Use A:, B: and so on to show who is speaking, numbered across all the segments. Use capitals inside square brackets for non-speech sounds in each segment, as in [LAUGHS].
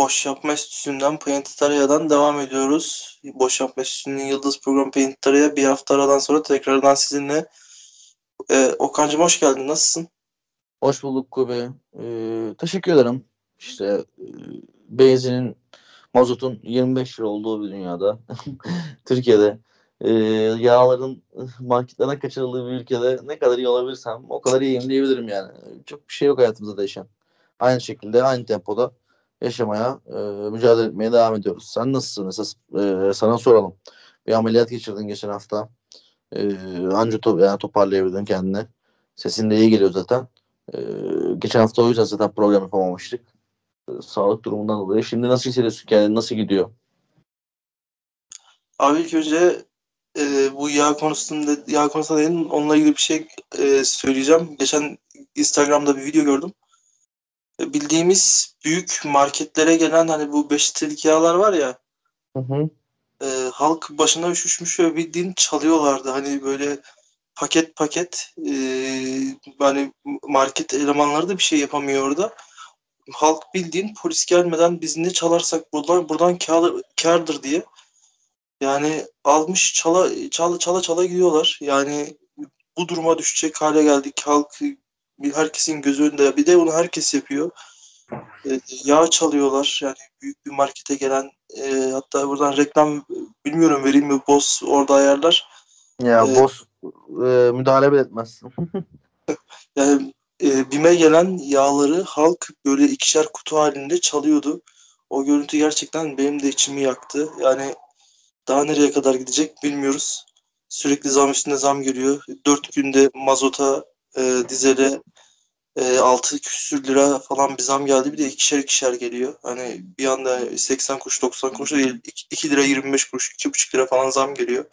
A: Boş Yapma Enstitüsü'nden Planetaria'dan devam ediyoruz. Boş Yapma Enstitüsü'nün Yıldız Programı Planetaria bir hafta aradan sonra tekrardan sizinle. Ee, Okan'cığım hoş geldin. Nasılsın?
B: Hoş bulduk Kubi. Ee, teşekkür ederim. İşte e, benzinin, mazotun 25 lira olduğu bir dünyada, [LAUGHS] Türkiye'de e, yağların marketlerden kaçırıldığı bir ülkede ne kadar iyi olabilirsem o kadar iyiyim diyebilirim yani. Çok bir şey yok hayatımızda değişen. Aynı şekilde, aynı tempoda yaşamaya, e, mücadele etmeye devam ediyoruz. Sen nasılsın esas? E, sana soralım. Bir ameliyat geçirdin geçen hafta. E, anca to yani toparlayabildin kendini. Sesin de iyi geliyor zaten. E, geçen hafta o yüzden zaten program yapamamıştık. E, sağlık durumundan dolayı. Şimdi nasıl hissediyorsun kendini? Nasıl gidiyor?
A: Abi ilk önce e, bu yağ konusunda yağ konusunda değil, onunla ilgili bir şey e, söyleyeceğim. Geçen Instagram'da bir video gördüm bildiğimiz büyük marketlere gelen hani bu 5 litrelik yağlar var ya
B: hı hı.
A: E, halk başına üşüşmüş ve bildiğin çalıyorlardı. Hani böyle paket paket e, hani market elemanları da bir şey yapamıyor orada. Halk bildiğin polis gelmeden biz ne çalarsak buradan buradan kar, kardır diye. Yani almış çala çala çala çala gidiyorlar. Yani bu duruma düşecek hale geldik. Halk herkesin gözü önünde. Bir de onu herkes yapıyor. E, yağ çalıyorlar. Yani büyük bir markete gelen e, hatta buradan reklam bilmiyorum vereyim mi Boss orada ayarlar.
B: Ya ee, Boss e, müdahale bile etmez. [LAUGHS]
A: yani e, BİM'e gelen yağları halk böyle ikişer kutu halinde çalıyordu. O görüntü gerçekten benim de içimi yaktı. Yani daha nereye kadar gidecek bilmiyoruz. Sürekli zam üstüne zam geliyor. Dört günde mazota, e, dizele e, 6 küsür lira falan bir zam geldi. Bir de ikişer ikişer geliyor. Hani bir anda 80 kuruş 90 kuruş değil 2 lira 25 kuruş 2,5 lira falan zam geliyor.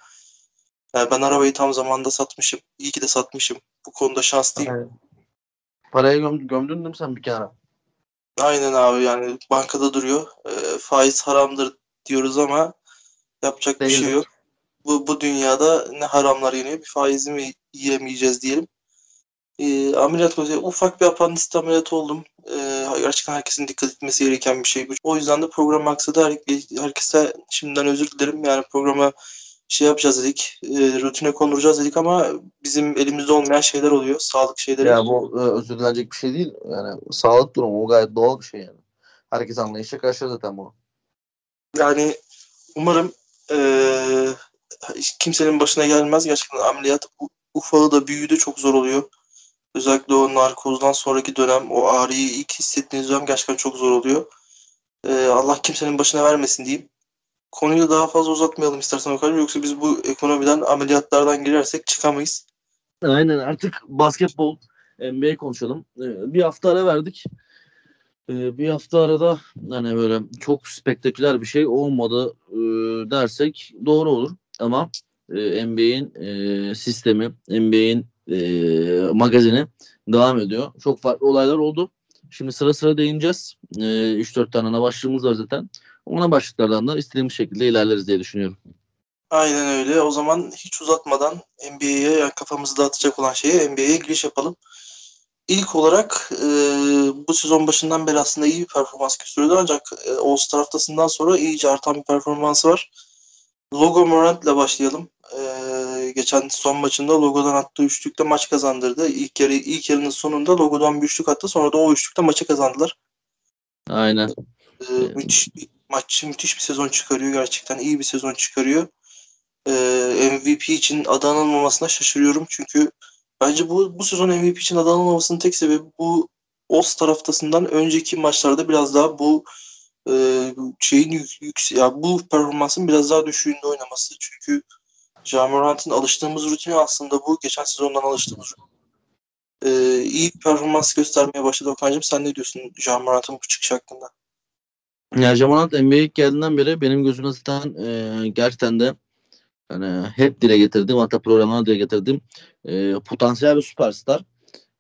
A: Yani ben arabayı tam zamanda satmışım. İyi ki de satmışım. Bu konuda şanslıyım. Evet.
B: Parayı göm gömdün mi sen bir kenara?
A: Aynen abi yani bankada duruyor. E, faiz haramdır diyoruz ama yapacak Değil bir şey yok. Bu, bu dünyada ne haramlar yeniyor bir faizi mi yiyemeyeceğiz diyelim e, ameliyat konusunda ufak bir apandisit ameliyatı oldum. E, gerçekten herkesin dikkat etmesi gereken bir şey bu. O yüzden de program maksadı her, herkese şimdiden özür dilerim. Yani programa şey yapacağız dedik, e, rutine konduracağız dedik ama bizim elimizde olmayan şeyler oluyor. Sağlık şeyleri.
B: Ya bu e, özür dilenecek bir şey değil. Yani sağlık durumu o gayet doğal bir şey yani. Herkes anlayışla karşılar zaten bunu.
A: Yani umarım e, kimsenin başına gelmez. Gerçekten ameliyat ufağı da büyüğü de çok zor oluyor. Özellikle o narkozdan sonraki dönem, o ağrıyı ilk hissettiğiniz dönem gerçekten çok zor oluyor. Ee, Allah kimsenin başına vermesin diyeyim. Konuyu daha fazla uzatmayalım istersen o kadar. Yoksa biz bu ekonomiden, ameliyatlardan girersek çıkamayız.
B: Aynen artık basketbol, NBA konuşalım. Ee, bir hafta ara verdik. Ee, bir hafta arada hani böyle çok spektaküler bir şey olmadı e, dersek doğru olur. Ama e, NBA'in e, sistemi, NBA'in e, magazini devam ediyor. Çok farklı olaylar oldu. Şimdi sıra sıra değineceğiz. E, 3-4 tane ana başlığımız var zaten. Ona başlıklardan da istediğimiz şekilde ilerleriz diye düşünüyorum.
A: Aynen öyle. O zaman hiç uzatmadan NBA'ye kafamızı dağıtacak olan şeye NBA'ye giriş yapalım. İlk olarak e, bu sezon başından beri aslında iyi bir performans gösteriyordu ancak e, All-Star haftasından sonra iyice artan bir performansı var. Logo Morant ile başlayalım. E, geçen son maçında Logo'dan attığı üçlükte maç kazandırdı. İlk yarı ilk yarının sonunda Logo'dan bir üçlük attı. Sonra da o üçlükte maçı kazandılar.
B: Aynen.
A: Ee, müthiş bir maç, müthiş bir sezon çıkarıyor gerçekten. iyi bir sezon çıkarıyor. Ee, MVP için adı anılmamasına şaşırıyorum. Çünkü bence bu bu sezon MVP için adı anılmamasının tek sebebi bu All-Star haftasından önceki maçlarda biraz daha bu e, şeyin yük, yük, ya bu performansın biraz daha düşüğünde oynaması. Çünkü Jamorant'ın alıştığımız rutini aslında bu. Geçen sezondan alıştığımız ee, iyi performans göstermeye başladı Okan'cığım. Sen ne diyorsun Jamorant'ın bu çıkış hakkında?
B: Ya Jamorant NBA'ye geldiğinden beri benim gözüme zaten e, gerçekten de yani hep dile getirdim hatta programına dile getirdim e, potansiyel bir süperstar.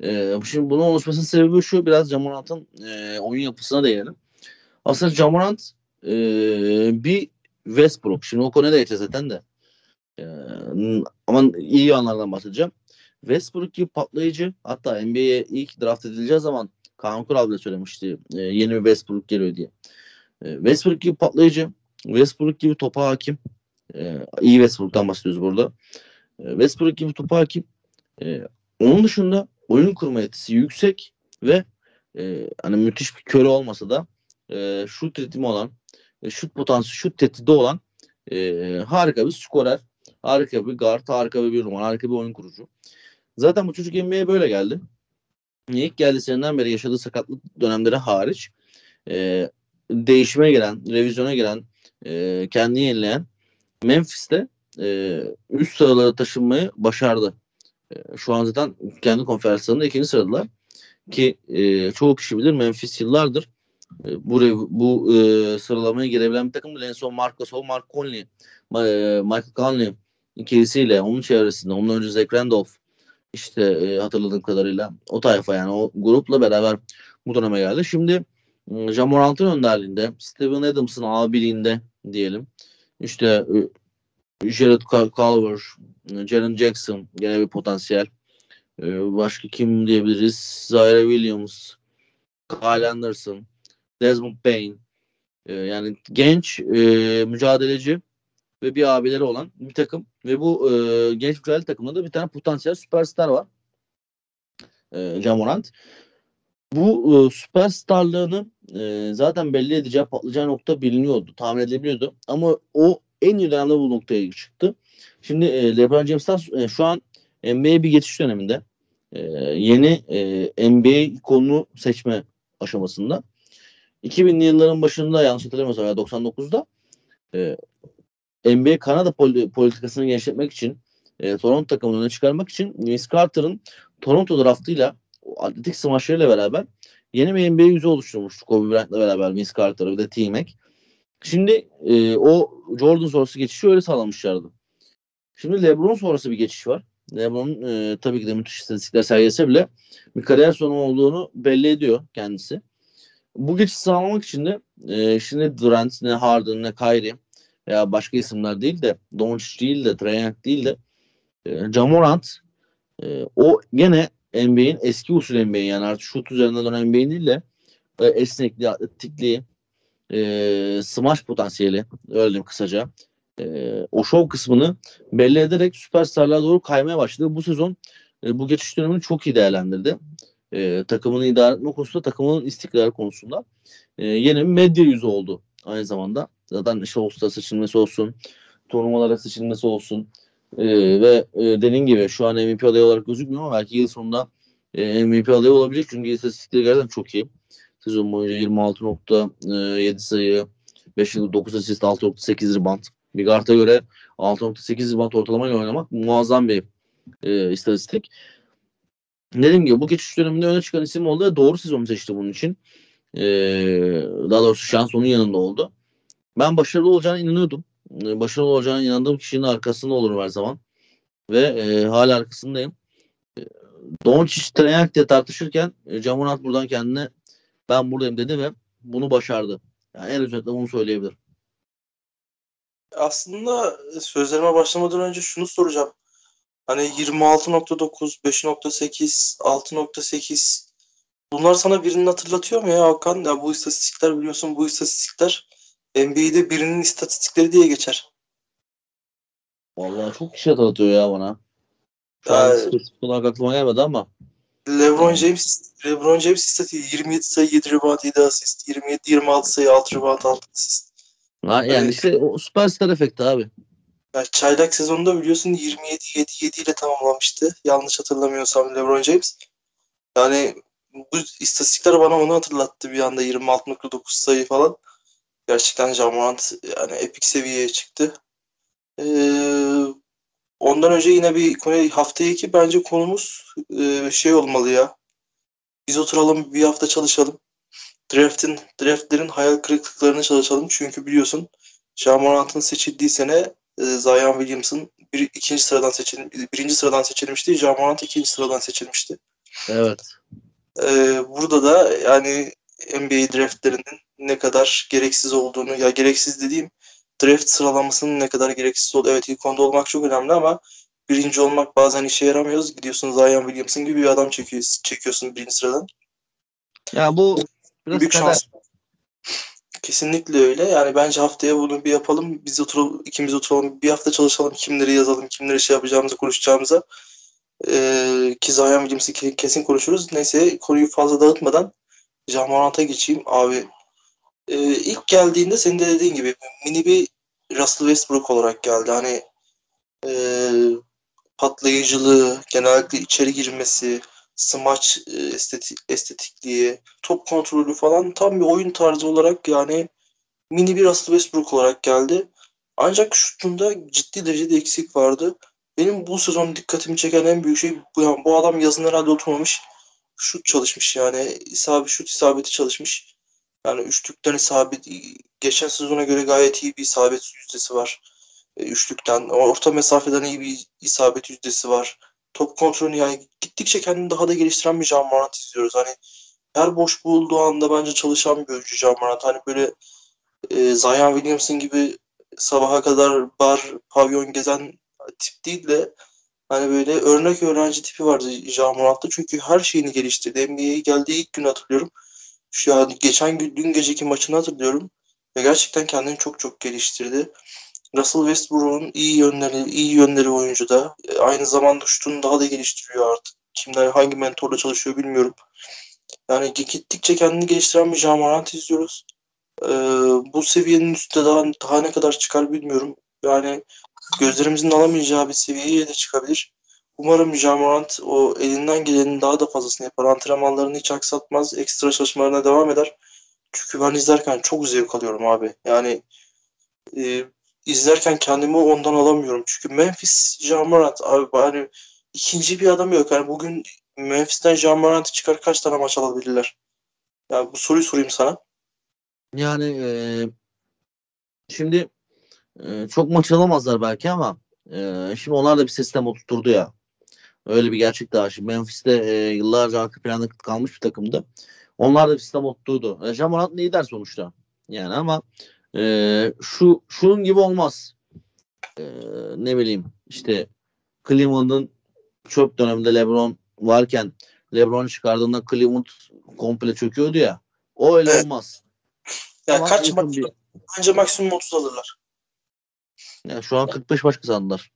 B: E, şimdi bunun oluşmasının sebebi şu biraz Jamorant'ın e, oyun yapısına değinelim. Aslında Jamorant e, bir Westbrook. Şimdi o konuya da geçeceğiz zaten de. Ee, ama iyi yanlardan bahsedeceğim. Westbrook gibi patlayıcı hatta NBA'ye ilk draft edileceği zaman Kaan Kural bile söylemişti e, yeni bir Westbrook geliyor diye. E, Westbrook gibi patlayıcı, Westbrook gibi topa hakim. E, iyi Westbrook'tan bahsediyoruz burada. E, Westbrook gibi topa hakim. E, onun dışında oyun kurma yetisi yüksek ve e, hani müthiş bir köre olmasa da e, şut ritmi olan, e, şut potansiyeli, şut tehdidi olan e, harika bir skorer, harika bir guard, harika bir numara, harika bir oyun kurucu. Zaten bu çocuk NBA'ye böyle geldi. İlk geldi seneden beri yaşadığı sakatlık dönemleri hariç e, değişime gelen, revizyona giren, e, kendini yenileyen Memphis'te e, üst sıralara taşınmayı başardı. E, şu an zaten kendi konferanslarında ikinci sıradılar. Ki e, çoğu kişi bilir Memphis yıllardır e, bu bu e, sıralamaya girebilen bir takım. En son Marc Gasol, Mark Conley, e, Michael Conley ikilisiyle onun çevresinde, onun önce Randolph işte e, hatırladığım kadarıyla o tayfa yani o grupla beraber bu döneme geldi. Şimdi e, Jamorant'ın önderliğinde, Steven Adams'ın abiliğinde diyelim. İşte e, Jared Culver, Jaren Jackson gene bir potansiyel. E, başka kim diyebiliriz? Zaire Williams, Kyle Anderson, Desmond Bain. E, yani genç, e, mücadeleci ve bir abileri olan bir takım ve bu e, genç mücadele takımında da bir tane potansiyel süperstar var. E, Jamorant. Bu e, süperstarlığını e, zaten belli edeceği, patlayacağı nokta biliniyordu, tahmin edilebiliyordu. Ama o en iyi dönemde bu noktaya çıktı. Şimdi e, LeBron James'ten e, şu an NBA bir geçiş döneminde. E, yeni e, NBA konunu seçme aşamasında. 2000'li yılların başında yanlış hatırlamıyorsam 99'da e, NBA Kanada politikasını genişletmek için e, Toronto takımını öne çıkarmak için Vince Carter'ın Toronto draftıyla atletik smaçlarıyla beraber yeni bir NBA yüzü oluşturmuştu Kobe Bryant'la beraber Vince Carter ve de T-Mac. Şimdi e, o Jordan sonrası geçişi öyle sağlamışlardı. Şimdi LeBron sonrası bir geçiş var. LeBron e, tabii ki de müthiş istatistikler sergilese bile bir kariyer sonu olduğunu belli ediyor kendisi. Bu geçişi sağlamak için de e, şimdi Durant, ne Harden, ne Kyrie veya başka isimler değil de Doncic değil de Trae değil de e, Jamorant e, o gene NBA'in eski usul NBA yani artık şut üzerinden dönen NBA değil de e, esnekliği, atletikliği, e, smash potansiyeli öyle diyeyim kısaca e, o show kısmını belli ederek süperstarlara doğru kaymaya başladı. Bu sezon e, bu geçiş dönemini çok iyi değerlendirdi. E, takımını idare etme konusunda, takımının istikrarı konusunda e, yeni medya yüzü oldu aynı zamanda. Zaten All-Star seçilmesi olsun, turnuvalara seçilmesi olsun e, ve e, dediğin gibi şu an MVP adayı olarak gözükmüyor ama belki yıl sonunda e, MVP adayı olabilir çünkü istatistikleri gerçekten çok iyi. Sezon boyunca 26.7 sayı, 5.9 asist, 6.8 rebound. Bir Gart'a göre 6.8 rebound ortalamayla oynamak muazzam bir e, istatistik. Dediğim gibi bu geçiş döneminde öne çıkan isim oldu ve doğru sezonu seçti bunun için. E, daha doğrusu şans onun yanında oldu. Ben başarılı olacağına inanıyordum. E, başarılı olacağına inandığım kişinin arkasında olurum her zaman. Ve e, hala arkasındayım. E, Doncic Treyak diye tartışırken e, Camunat buradan kendine ben buradayım dedi ve bunu başardı. Yani en özetle bunu söyleyebilirim.
A: Aslında sözlerime başlamadan önce şunu soracağım. Hani 26.9, 5.8, 6.8 bunlar sana birini hatırlatıyor mu ya Hakan? Ya bu istatistikler biliyorsun bu istatistikler NBA'de birinin istatistikleri diye geçer.
B: Vallahi çok kişi hatırlatıyor ya bana. Şu an spesifik olarak aklıma gelmedi ama.
A: LeBron James LeBron James istatistiği 27 sayı 7 rebound 7 asist 27 26 sayı 6 rebound 6 asist.
B: Ha, yani evet. işte o süperstar efekti abi.
A: Yani çaylak sezonunda biliyorsun 27 7 7 ile tamamlamıştı. Yanlış hatırlamıyorsam LeBron James. Yani bu istatistikler bana onu hatırlattı bir anda 26.9 sayı falan. Gerçekten Jamorant yani epik seviyeye çıktı. Ee, ondan önce yine bir konu haftaya iki bence konumuz e, şey olmalı ya. Biz oturalım bir hafta çalışalım. Draft'in draftlerin hayal kırıklıklarını çalışalım. Çünkü biliyorsun Jamorant'ın seçildiği sene e, Zion Williamson bir, ikinci sıradan seçil birinci sıradan seçilmişti. Jamorant ikinci sıradan seçilmişti.
B: Evet.
A: Ee, burada da yani NBA draftlerinin ne kadar gereksiz olduğunu ya gereksiz dediğim draft sıralamasının ne kadar gereksiz olduğu. Evet ilk onda olmak çok önemli ama birinci olmak bazen işe yaramıyoruz. Gidiyorsun Zion Williamson gibi bir adam çekiyorsun, çekiyorsun birinci sıradan.
B: Ya bu biraz
A: büyük şans. Kesinlikle öyle. Yani bence haftaya bunu bir yapalım. Biz oturalım, ikimiz oturalım. Bir hafta çalışalım. Kimleri yazalım, kimleri şey yapacağımızı, konuşacağımıza. Ee, ki Zion Williams'ı kesin konuşuruz. Neyse konuyu fazla dağıtmadan Jamorant'a geçeyim. Abi e, ilk geldiğinde senin de dediğin gibi mini bir Russell Westbrook olarak geldi. Hani e, patlayıcılığı, genellikle içeri girmesi, smaç e, estetik, estetikliği, top kontrolü falan tam bir oyun tarzı olarak yani mini bir Russell Westbrook olarak geldi. Ancak şutunda ciddi derecede eksik vardı. Benim bu sezon dikkatimi çeken en büyük şey bu, bu adam yazın herhalde oturmamış. Şut çalışmış yani. isabet şut isabeti çalışmış. Yani üçlükten isabet geçen sezona göre gayet iyi bir isabet yüzdesi var. E, üçlükten. Orta mesafeden iyi bir isabet yüzdesi var. Top kontrolünü yani gittikçe kendini daha da geliştiren bir Can Morant izliyoruz. Hani her boş bulduğu anda bence çalışan bir oyuncu Can Morant. Hani böyle e, Zion Williamson gibi sabaha kadar bar, pavyon gezen tip değil de hani böyle örnek öğrenci tipi vardı Can Morant'ta. Çünkü her şeyini geliştirdi. NBA'ye geldiği ilk gün hatırlıyorum. Şu an geçen gün dün geceki maçını hatırlıyorum. Ve gerçekten kendini çok çok geliştirdi. Russell Westbrook'un iyi yönleri, iyi yönleri oyuncuda. E, aynı zamanda şutunu daha da geliştiriyor artık. Kimler hangi mentorla çalışıyor bilmiyorum. Yani gittikçe kendini geliştiren bir Jamarant izliyoruz. Ee, bu seviyenin üstünde daha, daha ne kadar çıkar bilmiyorum. Yani gözlerimizin alamayacağı bir seviyeye de çıkabilir. Umarım Jamorant o elinden gelenin daha da fazlasını yapar. Antrenmanlarını hiç aksatmaz. Ekstra çalışmalarına devam eder. Çünkü ben izlerken çok zevk alıyorum abi. Yani e, izlerken kendimi ondan alamıyorum. Çünkü Memphis Jamorant abi hani ikinci bir adam yok. Yani bugün Memphis'ten Jamorant'ı çıkar kaç tane maç alabilirler? Yani bu soruyu sorayım sana.
B: Yani e, şimdi e, çok maç alamazlar belki ama e, şimdi onlar da bir sistem oturtturdu ya. Öyle bir gerçek daha. Şimdi Memphis'te e, yıllarca arka planda kalmış bir takımdı. Onlar da bir sistem oturtturdu. E, Jamarant lider sonuçta. Yani ama e, şu şunun gibi olmaz. E, ne bileyim işte Cleveland'ın çöp döneminde LeBron varken LeBron çıkardığında Cleveland komple çöküyordu ya. O öyle olmaz.
A: Ya yani kaç maç bir... önce maksimum 30 alırlar.
B: Ya şu an 45 maç kazandılar.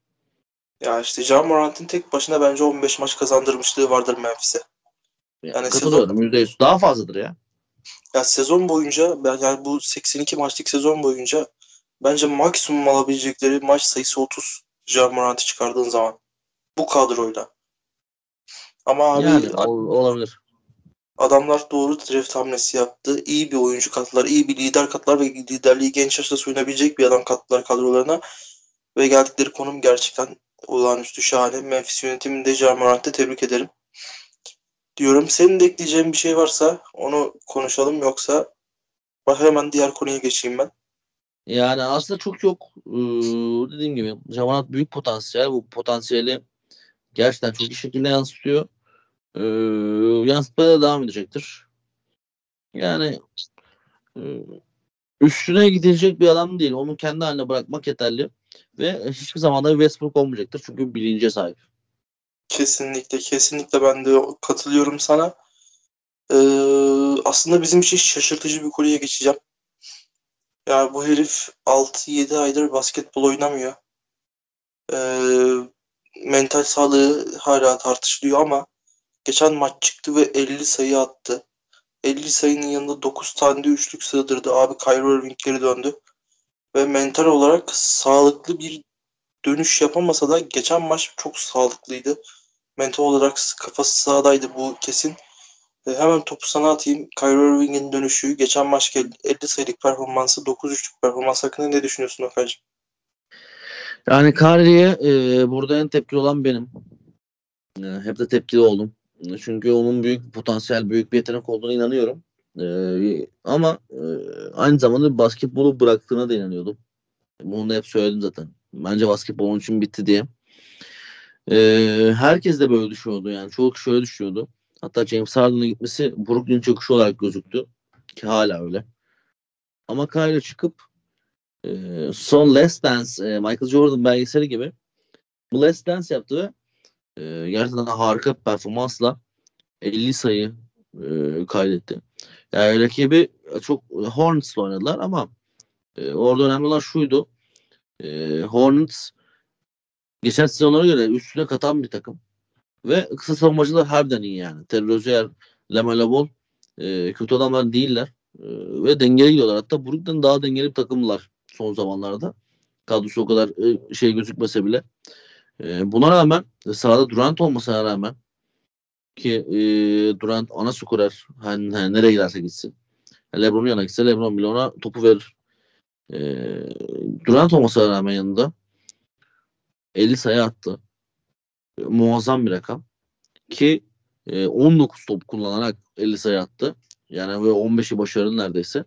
A: Ya işte John Morant'ın tek başına bence 15 maç kazandırmışlığı vardır Memphis'e.
B: Yani Katılıyorum sezon... %100. Daha fazladır ya.
A: Ya sezon boyunca ben yani bu 82 maçlık sezon boyunca bence maksimum alabilecekleri maç sayısı 30 John Morant'ı çıkardığın zaman. Bu kadroyla. Ama abi
B: yani, olabilir.
A: Adamlar doğru draft hamlesi yaptı. İyi bir oyuncu kattılar. iyi bir lider kattılar ve liderliği genç yaşta soyunabilecek bir adam kattılar kadrolarına. Ve geldikleri konum gerçekten olağanüstü şahane. Memphis yönetiminde Jamorant'ı tebrik ederim. Diyorum. Senin de ekleyeceğin bir şey varsa onu konuşalım yoksa hemen diğer konuya geçeyim ben.
B: Yani aslında çok yok. Ee, dediğim gibi Jamorant büyük potansiyel. Bu potansiyeli gerçekten çok iyi şekilde yansıtıyor. Ee, yansıtmaya devam edecektir. Yani e, üstüne gidecek bir adam değil. Onu kendi haline bırakmak yeterli. Ve hiçbir zaman da Westbrook olmayacaktır. Çünkü bilince sahip.
A: Kesinlikle. Kesinlikle ben de katılıyorum sana. Ee, aslında bizim için şaşırtıcı bir konuya geçeceğim. Yani bu herif 6-7 aydır basketbol oynamıyor. Ee, mental sağlığı hala tartışılıyor ama geçen maç çıktı ve 50 sayı attı. 50 sayının yanında 9 tane de üçlük sığdırdı. Abi Kyrie Irving geri döndü ve mental olarak sağlıklı bir dönüş yapamasa da geçen maç çok sağlıklıydı. Mental olarak kafası sağdaydı bu kesin. E, hemen topu sana atayım. Kyrie Irving'in dönüşü, geçen maç 50 sayılık performansı, 9 üçlük performans hakkında ne düşünüyorsun Okay'cığım?
B: Yani Kyrie'ye e, burada en tepkili olan benim. E, hep de tepkili oldum. Çünkü onun büyük potansiyel, büyük bir yetenek olduğunu inanıyorum. Ee, ama e, aynı zamanda basketbolu bıraktığına da inanıyordum. Bunu da hep söyledim zaten. Bence basketbol onun için bitti diye. Ee, herkes de böyle düşünüyordu yani. Çoğu kişi öyle düşünüyordu. Hatta James Harden'ın gitmesi Brooklyn çöküşü olarak gözüktü. Ki hala öyle. Ama Kyrie çıkıp e, son Last Dance e, Michael Jordan belgeseli gibi bu Last Dance yaptı ve e, gerçekten harika bir performansla 50 sayı e, kaydetti. Yani rakibi çok Hornets'la oynadılar ama e, orada önemli olan şuydu. E, Hornets geçen sezonlara göre üstüne katan bir takım. Ve kısa savunmacılar harbiden iyi yani. Terry Rozier, Lamelo Ball e, kötü adamlar değiller. E, ve dengeli gidiyorlar. Hatta Brooklyn daha dengeli bir takımlar son zamanlarda. Kadrosu o kadar e, şey gözükmese bile. E, buna rağmen sahada Durant olmasına rağmen ki e, Durant ana skorer hani, hani nereye giderse gitsin. Lebron yana gitse Lebron bile ona topu verir. E, Durant olmasına rağmen yanında 50 sayı attı. E, muazzam bir rakam. Ki e, 19 top kullanarak 50 sayı attı. Yani ve 15'i başarılı neredeyse.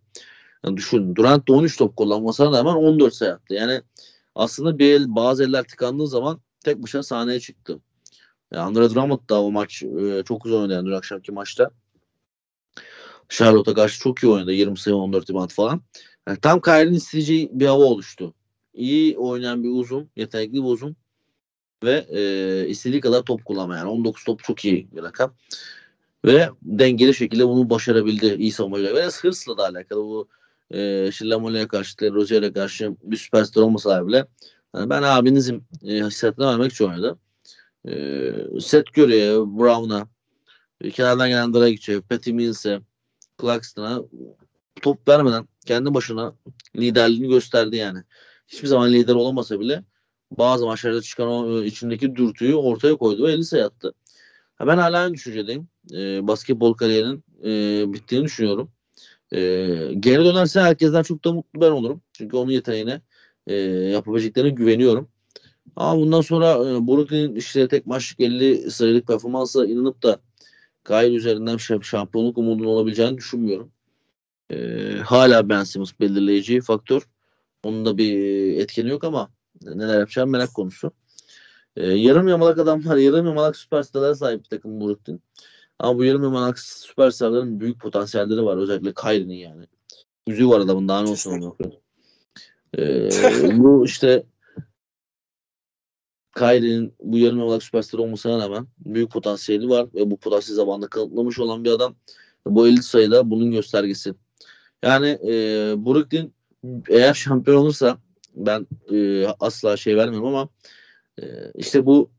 B: Yani düşün Durant da 13 top kullanmasına rağmen 14 sayı attı. Yani aslında bir el, bazı eller tıkandığı zaman tek başına sahneye çıktı. Yani Andre Drummond da o maç e, çok güzel oynadı yani dün akşamki maçta. Charlotte'a karşı çok iyi oynadı. 20 sayı 14 rebound falan. Yani tam Kyrie'nin isteyeceği bir hava oluştu. İyi oynayan bir uzun, yetenekli bir uzun ve e, istediği kadar top kullanma yani 19 top çok iyi bir rakam. Ve dengeli şekilde bunu başarabildi iyi savunmacılar. Ve hırsla da alakalı bu e, Şillamole'ye karşı, Rozier'e karşı bir süperstar olmasa bile yani ben abinizim e, hissiyatını vermek için oynadı. E, Seth Curry'e, Brown'a, e, kenardan gelen Dragic'e, Patty Mills'e, Claxton'a top vermeden kendi başına liderliğini gösterdi yani. Hiçbir zaman lider olamasa bile bazı maçlarda çıkan o e, içindeki dürtüyü ortaya koydu ve 50 sayı attı. Ben hala aynı düşüncedeyim. E, basketbol kariyerinin e, bittiğini düşünüyorum. E, geri dönerse herkesten çok da mutlu ben olurum. Çünkü onun yeteneğine e, yapabileceklerine güveniyorum. Ama bundan sonra e, Brooklyn işte tek maç 50 sayılık performansa inanıp da Kyrie üzerinden şampiyonluk umudunun olabileceğini düşünmüyorum. E, hala Ben Simmons belirleyici faktör. Onun da bir etkeni yok ama neler yapacağım merak konusu. E, yarım yamalak adamlar, yarım yamalak süperstarlara sahip bir takım Brooklyn. Ama bu yarım yamalak süperstarların büyük potansiyelleri var. Özellikle Kyrie'nin yani. Yüzüğü var adamın daha ne olsun onu. Ee, [LAUGHS] bu işte Kyrie'nin bu yarım yamalak süperstar olmasına rağmen büyük potansiyeli var ve bu potansiyel zamanında kanıtlamış olan bir adam. Bu 50 sayıda bunun göstergesi. Yani e, Brooklyn eğer şampiyon olursa ben e, asla şey vermiyorum ama e, işte bu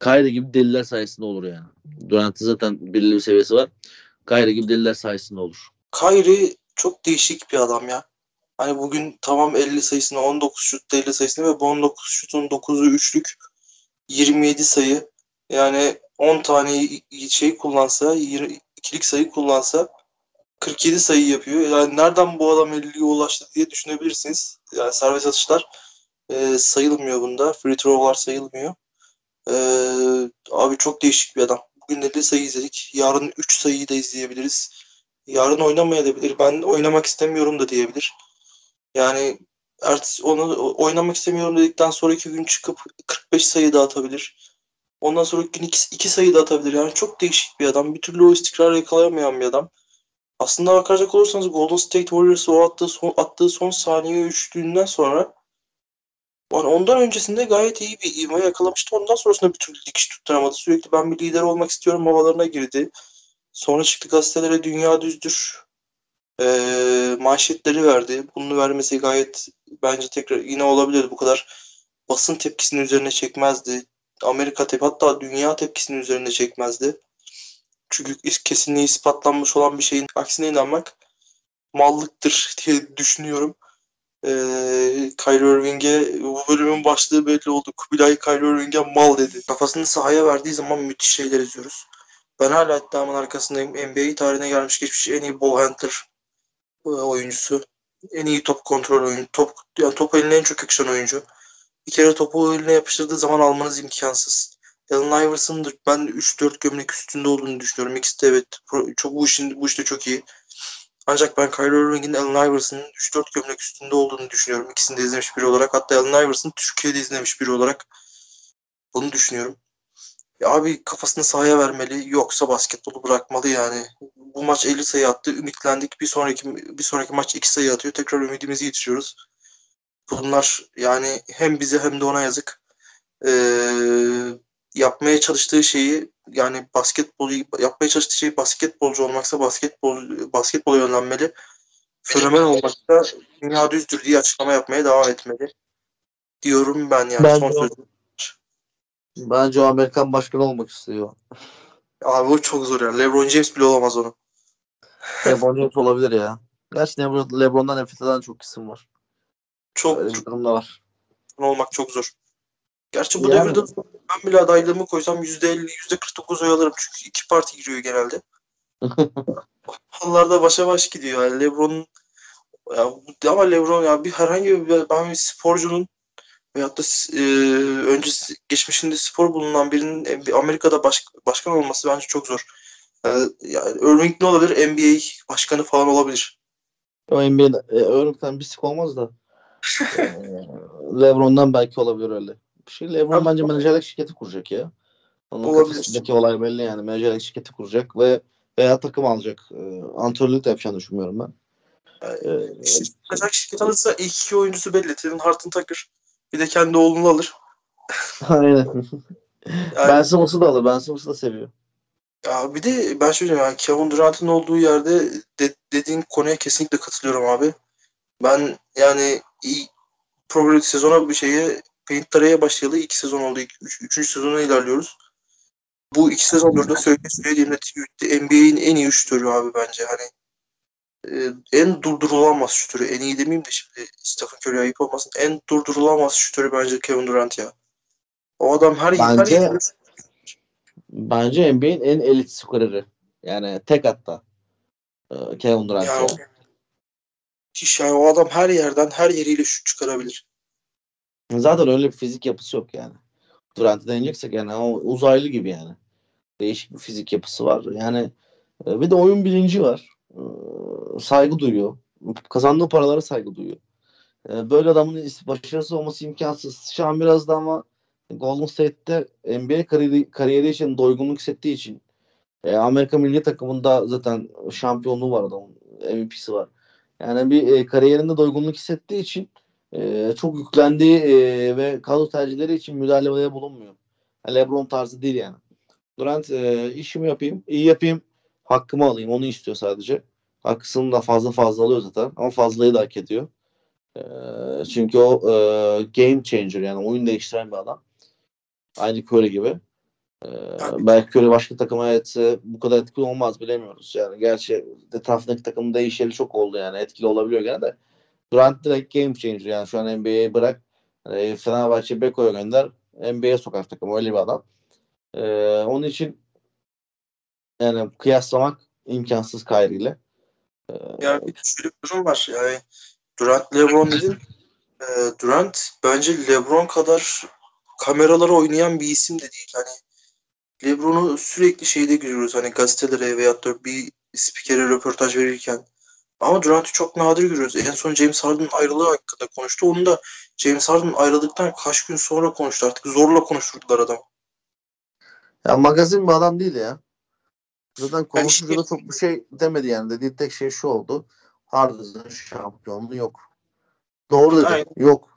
B: Kyrie gibi deliler sayesinde olur yani. Durant'ın zaten belirli bir seviyesi var. Kyrie gibi deliler sayesinde olur.
A: Kyrie çok değişik bir adam ya. Hani bugün tamam 50 sayısını 19 şut 50 sayısını ve bu 19 şutun 9'u üçlük 27 sayı yani 10 tane şey kullansa 20, ikilik sayı kullansa 47 sayı yapıyor. Yani nereden bu adam 50'ye ulaştı diye düşünebilirsiniz. Yani serbest atışlar e, sayılmıyor bunda. Free throw'lar sayılmıyor. E, abi çok değişik bir adam. Bugün 50 sayı izledik. Yarın 3 sayıyı da izleyebiliriz. Yarın oynamayabilir. Ben oynamak istemiyorum da diyebilir. Yani ertesi onu oynamak istemiyorum dedikten sonraki gün çıkıp 45 sayı da atabilir. Ondan sonraki gün 2, 2 sayı da atabilir. Yani çok değişik bir adam. Bir türlü o istikrar yakalayamayan bir adam. Aslında bakacak olursanız Golden State Warriors o attığı son, attığı son saniye üçlüğünden sonra yani ondan öncesinde gayet iyi bir ivme yakalamıştı. Ondan sonrasında bir türlü dikiş tutturamadı. Sürekli ben bir lider olmak istiyorum havalarına girdi. Sonra çıktı gazetelere dünya düzdür. Ee, manşetleri verdi. Bunu vermesi gayet bence tekrar yine olabilir. Bu kadar basın tepkisini üzerine çekmezdi. Amerika tep hatta dünya tepkisini üzerine çekmezdi. Çünkü kesinliği ispatlanmış olan bir şeyin aksine inanmak mallıktır diye düşünüyorum. Ee, Kyrie Irving'e bu bölümün başlığı belli oldu. Kubilay Kyrie Irving'e mal dedi. Kafasını sahaya verdiği zaman müthiş şeyler izliyoruz. Ben hala iddiamın arkasındayım. NBA tarihine gelmiş geçmiş en iyi ball handler e, oyuncusu. En iyi top kontrol oyuncu. Top, yani top eline en çok yakışan oyuncu. Bir kere topu eline yapıştırdığı zaman almanız imkansız. Allen Iverson'ın ben 3-4 gömlek üstünde olduğunu düşünüyorum. İkisi de evet çok bu işin bu işte çok iyi. Ancak ben Kyrie Irving'in Allen Iverson'ın 3-4 gömlek üstünde olduğunu düşünüyorum. İkisini de izlemiş biri olarak. Hatta Allen Iverson Türkiye'de izlemiş biri olarak bunu düşünüyorum. Ya abi kafasını sahaya vermeli yoksa basketbolu bırakmalı yani. Bu maç 50 sayı attı. Ümitlendik. Bir sonraki bir sonraki maç 2 sayı atıyor. Tekrar ümidimizi yitiriyoruz. Bunlar yani hem bize hem de ona yazık. Ee, yapmaya çalıştığı şeyi yani basketbol yapmaya çalıştığı şey basketbolcu olmaksa basketbol basketbola yönlenmeli. fenomen olmakta dünya düzdür diye açıklama yapmaya devam etmeli. Diyorum ben yani
B: Bence
A: son sözüm.
B: Bence o Amerikan başkanı olmak istiyor.
A: Abi o çok zor ya. LeBron James bile olamaz onu.
B: LeBron James olabilir ya. Gerçi Lebron, LeBron'dan nefret eden çok isim var.
A: Çok
B: Öyle bir durum da var.
A: olmak çok zor. Gerçi bu
B: Yani-
A: devirde ben bile adaylığımı koysam %50, %49 oy alırım. Çünkü iki parti giriyor genelde. [LAUGHS] Onlarda başa baş gidiyor. Yani LeBron'un ya, bu- ama LeBron ya bir herhangi bir ben bir sporcunun veyahut da e, öncesi geçmişinde spor bulunan birinin e, Amerika'da baş, başkan olması bence çok zor. Yani, yani örnek ne olabilir? NBA başkanı falan olabilir.
B: O NBA'de e, örnekten bir sik olmaz da. e, LeBron'dan belki olabilir öyle. Bir şey LeBron
A: Abi-
B: bence menajerlik şirketi kuracak ya. Onun
A: Olabilir.
B: olay belli yani. Menajerlik şirketi kuracak ve veya takım alacak. E, antrenörlük de yapacağını düşünmüyorum ben. E,
A: İşte kaçak şirket alırsa ilk iki oyuncusu belli. Tevin Hart'ın takır. Bir de kendi oğlunu alır.
B: aynen.
A: Yani,
B: Ben Simmons'u da alır. Ben Simmons'u da seviyor.
A: ya bir de ben şöyle yani Kevin Durant'ın olduğu yerde de- dediğin konuya kesinlikle katılıyorum abi. Ben yani iyi progresif sezona bir şeye Paint Taray'a başlayalı iki sezon oldu. İlk, üç, üçüncü sezona ilerliyoruz. Bu iki sezondur da söyle söylediğimde NBA'in en iyi şutörü abi bence. Hani en durdurulamaz şutörü. En iyi demeyeyim de şimdi Stephen Curry ayıp olmasın. En durdurulamaz şutörü bence Kevin Durant ya. O adam her
B: Bence-
A: her
B: Bence NBA'in en elit skoreri. Yani tek hatta. E, Kevin Durant.
A: Ya,
B: yani.
A: Hiç yani o adam her yerden her yeriyle şut çıkarabilir.
B: Zaten öyle bir fizik yapısı yok yani. Durant'ı deneyeceksek yani o uzaylı gibi yani. Değişik bir fizik yapısı var. Yani e, bir de oyun bilinci var. E, Saygı duyuyor. Kazandığı paralara saygı duyuyor. E, Böyle adamın is- başarısı olması imkansız. Şu an biraz da ama Golden State'te NBA kariyeri, kariyeri için doygunluk hissettiği için e, Amerika milli takımında zaten şampiyonluğu var adamın. MVP'si var. Yani bir e, kariyerinde doygunluk hissettiği için e, çok yüklendiği ve kadro tercihleri için müdahalede bulunmuyor. LeBron tarzı değil yani. Durant işimi yapayım, iyi yapayım, hakkımı alayım. Onu istiyor sadece. Hakkısını da fazla fazla alıyor zaten. Ama fazlayı da hak ediyor. E, çünkü o e, game changer yani oyun değiştiren bir adam. Aynı Curry gibi. E, belki Curry başka takıma etse bu kadar etkili olmaz bilemiyoruz. Yani gerçi etrafındaki takımın değişeli çok oldu yani etkili olabiliyor gene de. Durant direkt game changer yani şu an NBA'yi bırak. E, Fenerbahçe Beko'ya gönder. NBA'ye sokar takımı öyle bir adam. E, onun için yani kıyaslamak imkansız Kyrie ile.
A: Yani bir de şöyle bir durum var. Yani Durant LeBron dedin. E, Durant bence LeBron kadar kameralara oynayan bir isim de değil. Hani LeBron'u sürekli şeyde görüyoruz. Hani gazetelere veyahut da bir spikere röportaj verirken. Ama Durant'ı çok nadir görüyoruz. En son James Harden ayrılığı hakkında konuştu. Onu da James Harden ayrıldıktan kaç gün sonra konuştu. Artık zorla konuşturdular adamı.
B: Ya magazin bir adam değil ya. Zaten konuşunca da çok bir şey demedi yani. Dediği tek şey şu oldu. Harden'ın şampiyonluğu yok. Doğru dedi.
A: Aynen.
B: Yok.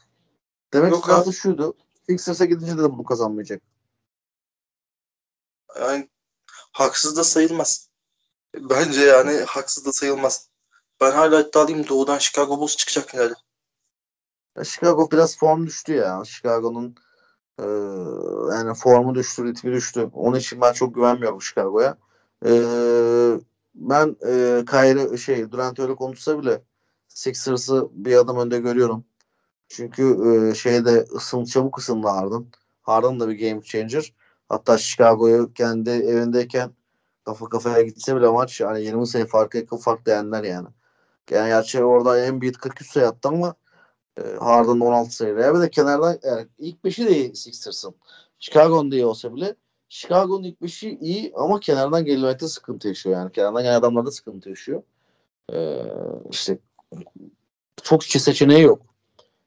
B: Demek
A: Yok
B: ki şuydu. Sixers'a gidince de bunu kazanmayacak.
A: Yani haksız da sayılmaz. Bence yani haksız da sayılmaz. Ben hala iddialıyım Doğu'dan Chicago Bulls çıkacak.
B: Ya Chicago biraz form düştü ya. Chicago'nun e, yani formu düştü, ritmi düştü. Onun için ben çok güvenmiyorum Chicago'ya. E, ben e, Kyrie şey Durant öyle konuşsa bile Sixers'ı bir adım önde görüyorum. Çünkü e, şeyde ısın çabuk ısındı Harden. Harden da bir game changer. Hatta Chicago'yu kendi evindeyken kafa kafaya gitse bile maç yani 20 sayı farkı yakın farklı yendiler yani. Yani gerçi orada Embiid 43 sayı attı ama e, Harden 16 sayı. Bir de kenardan yani ilk 5'i de Sixers'ın. Chicago'nun da iyi olsa bile Chicago'nun ilk 5'i iyi ama kenardan gelmekte sıkıntı yaşıyor yani. Kenardan gelen adamlar da sıkıntı yaşıyor. Ee, işte çok seçeneği yok.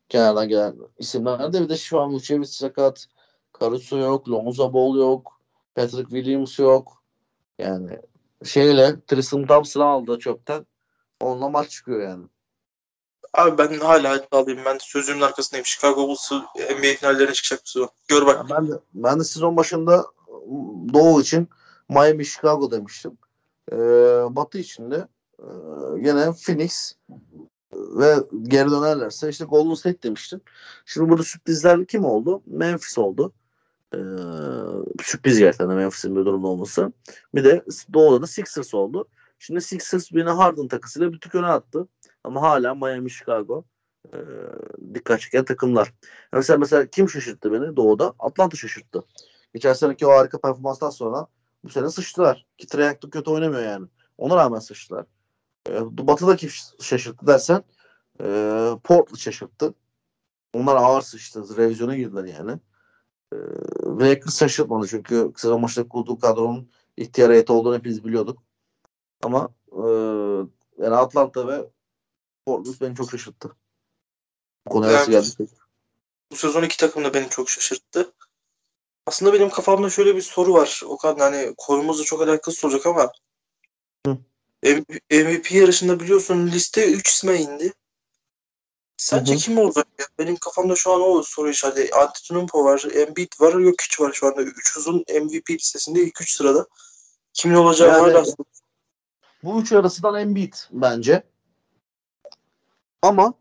B: Kenardan gelen isimlerde bir de şu an Vucevic sakat. Caruso yok. Lonzo Ball yok. Patrick Williams yok. Yani şeyle Tristan Thompson'ı aldı çöpten. Onunla maç çıkıyor yani.
A: Abi ben hala iddialıyım. Ben sözümün arkasındayım. Chicago Bulls NBA finallerine çıkacak bu sezon. Gör bak.
B: Ya ben de ben de sezon başında Doğu için Miami Chicago demiştim. Ee, Batı için de e, gene Phoenix ve geri dönerlerse işte Golden State demiştim. Şimdi burada sürprizler kim oldu? Memphis oldu. Ee, sürpriz gerçekten Memphis'in bir durumda olması. Bir de Doğu'da da Sixers oldu. Şimdi Sixers beni Harden takısıyla bir tık öne attı. Ama hala Miami, Chicago e, dikkat çeken takımlar. Mesela mesela kim şaşırttı beni Doğu'da? Atlanta şaşırttı. Geçen seneki o harika performanstan sonra bu sene sıçtılar. Ki Trae kötü oynamıyor yani. Ona rağmen sıçtılar. E, Batı'da kim şaşırttı dersen e, Portland şaşırttı. Onlar ağır sıçtı. Revizyona girdiler yani. E, Lakers şaşırtmadı çünkü kısa maçta kurduğu kadronun ihtiyar heyeti olduğunu hepimiz biliyorduk. Ama e, yani Atlanta ve Portland beni çok şaşırttı. Bu konuya
A: Yani-
B: geldik?
A: Bu sezon iki takım da beni çok şaşırttı. Aslında benim kafamda şöyle bir soru var. O kadar hani konumuzla çok alakası olacak ama
B: Hı.
A: MVP yarışında biliyorsun liste 3 isme indi. Sence
B: Hı hı.
A: kim olacak ya? Benim kafamda şu an o soru işareti. Antetokounmpo var, Embiid var, Jokic var şu anda. Üç uzun MVP listesinde ilk 3 sırada. Kimin olacağı
B: Yani-
A: hala
B: Bu üç arasından Embiid bence. Ama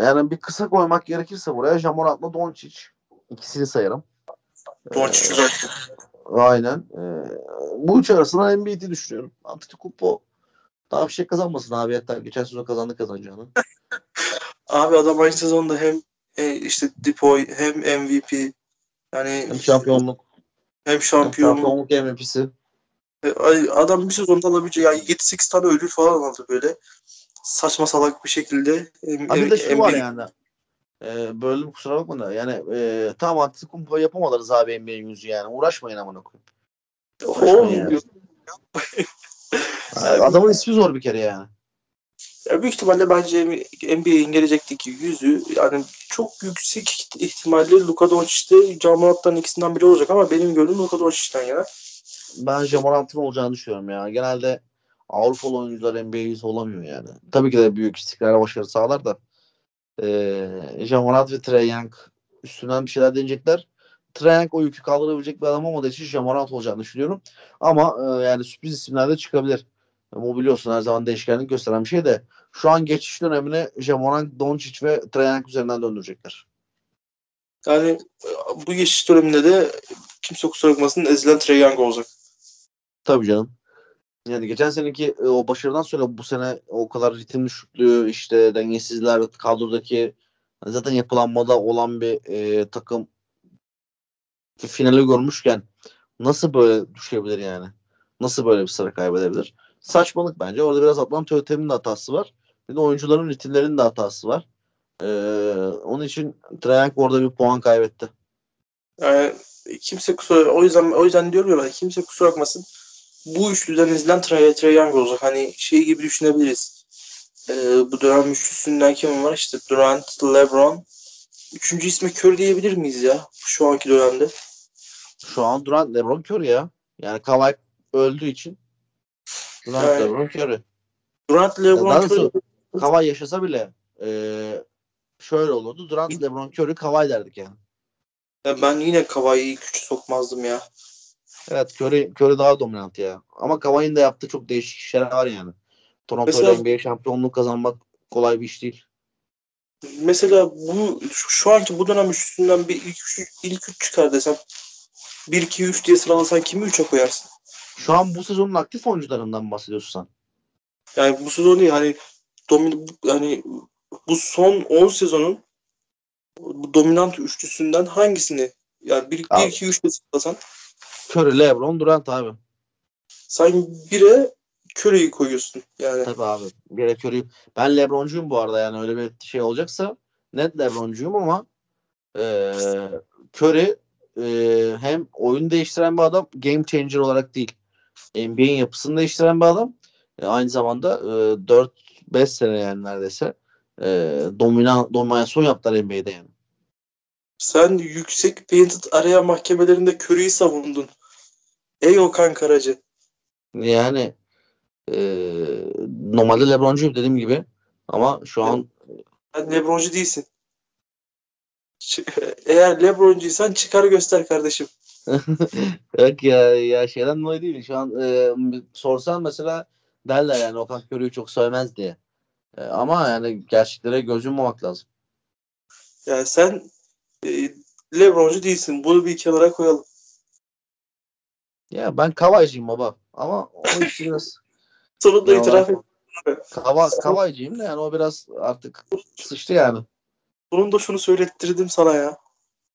B: yani bir kısa koymak gerekirse buraya Jamorant'la Doncic. ikisini sayarım.
A: Doncic
B: Ee,
A: zaten.
B: Aynen. Ee, bu üç arasından Embiid'i düşünüyorum. Antetokounmpo daha bir şey kazanmasın abi yeter. Geçen sezon kazandı kazanacağını. [LAUGHS]
A: Abi adam aynı sezonda hem e, işte Depoy hem MVP yani
B: Hem şampiyonluk,
A: hem
B: hem
A: şampiyon.
B: şampiyonluk MVP'si.
A: E, Adam bir sezonda alabileceği yani 7-8 tane ödül falan aldı böyle. Saçma salak bir şekilde.
B: Abi de şu var yani. Böldüm kusura bakma da. Yani e, tamam Antetokounmpo yapamadınız abi NBA'nin yüzü yani. Uğraşmayın amına koyayım.
A: Olmuyor.
B: Yani [LAUGHS] adamın ismi zor bir kere yani.
A: Ya büyük ihtimalle bence NBA'in gelecekteki yüzü yani çok yüksek ihtimalle Luka Doncic'te Jamoran'tan ikisinden biri olacak ama benim gönlüm Luka Doncic'ten yana.
B: Ben Jamorant'ın olacağını düşünüyorum ya. Genelde Avrupalı oyuncular NBA yüzü olamıyor yani. Tabii ki de büyük istikrar başarı sağlar da. Ee, Jamorant ve Trae Young üstünden bir şeyler deneyecekler. Trae Young o yükü kaldırabilecek bir adam olmadığı için Jamorant olacağını düşünüyorum. Ama e, yani sürpriz isimler de çıkabilir. Bu biliyorsun her zaman değişkenlik gösteren bir şey de şu an geçiş dönemine Jamorant, Doncic ve Trae Young üzerinden döndürecekler.
A: Yani e, bu geçiş döneminde de kimse kusura bakmasın ezilen Trae Young olacak.
B: Tabii canım. Yani geçen seneki e, o başarıdan sonra bu sene o kadar ritim düşüklüğü işte dengesizler kadrodaki zaten yapılanmada olan bir e, takım finali görmüşken nasıl böyle düşebilir yani? Nasıl böyle bir sıra kaybedebilir? Saçmalık bence. Orada biraz Atlanta Ötem'in de hatası var. Bir de oyuncuların ritimlerinin de hatası var. Ee, onun için Trae Young orada bir puan kaybetti.
A: Yani kimse kusura o yüzden o yüzden diyorum ya ben kimse kusura bakmasın. Bu üçlüden ezilen Trae, Trae Young olacak. Hani şey gibi düşünebiliriz. Ee, bu dönem üçlüsünden kim var? İşte Durant, LeBron. Üçüncü ismi Curry diyebilir miyiz ya? Şu anki dönemde.
B: Şu an Durant, LeBron Curry ya. Yani Kawhi öldüğü için Durant,
A: Evet.
B: LeBron Curry.
A: Durant,
B: Ya
A: LeBron,
B: daha
A: Curry.
B: Kawhi yaşasa bile eee, şöyle olurdu. Durant, LeBron, Curry, Kawhi derdik yani.
A: Ya ben yine Kawhi'yi küçük sokmazdım ya.
B: Evet Curry, Curry daha dominant ya. Ama Kawhi'nin de yaptığı çok değişik işler var yani. Toronto
A: Mesela-
B: NBA şampiyonluğu kazanmak kolay bir iş değil.
A: Mesela bu şu, anki bu dönem üçlüsünden bir ilk üç, ilk üç çıkar desem 1 2 3 diye sıralasan kimi 3'e koyarsın?
B: Şu an bu sezonun aktif oyuncularından bahsediyorsun sen.
A: Yani bu sezon değil hani domin hani bu son 10 sezonun bu dominant üçlüsünden hangisini yani 1
B: Abi.
A: 2 3 diye sıralasan
B: Curry, LeBron, Durant abi.
A: sen 1'e Curry'i koyuyorsun yani.
B: Tabii abi. Bir yere Curry. Ben LeBroncuyum bu arada yani öyle bir şey olacaksa net LeBroncuyum ama eee Curry eee, hem oyun değiştiren bir adam game changer olarak değil. NBA'in yapısını değiştiren bir adam. E, aynı zamanda e, 4-5 sene yani neredeyse e, dominan, dominasyon yaptılar NBA'de yani.
A: Sen yüksek painted area mahkemelerinde Curry'i savundun. Ey Okan Karacı.
B: Yani e, normalde LeBroncuyum dediğim gibi ama şu an
A: Sen Lebroncu değilsin. Eğer Lebroncuysan çıkar göster kardeşim. [LAUGHS]
B: Yok ya, ya şeyden dolayı değil. Şu an e, sorsan mesela derler yani Okan Curry'i çok sevmez diye. E, ama yani gerçeklere göz yummamak lazım.
A: Yani sen e, Lebroncu değilsin. Bunu bir kenara koyalım.
B: Ya ben Kavaycıyım baba. Ama o [LAUGHS] iş biraz
A: Sonunda
B: Ya
A: itiraf et.
B: Kava, Kavaycıyım da yani o biraz artık sıçtı yani.
A: Bunun da şunu söylettirdim sana ya.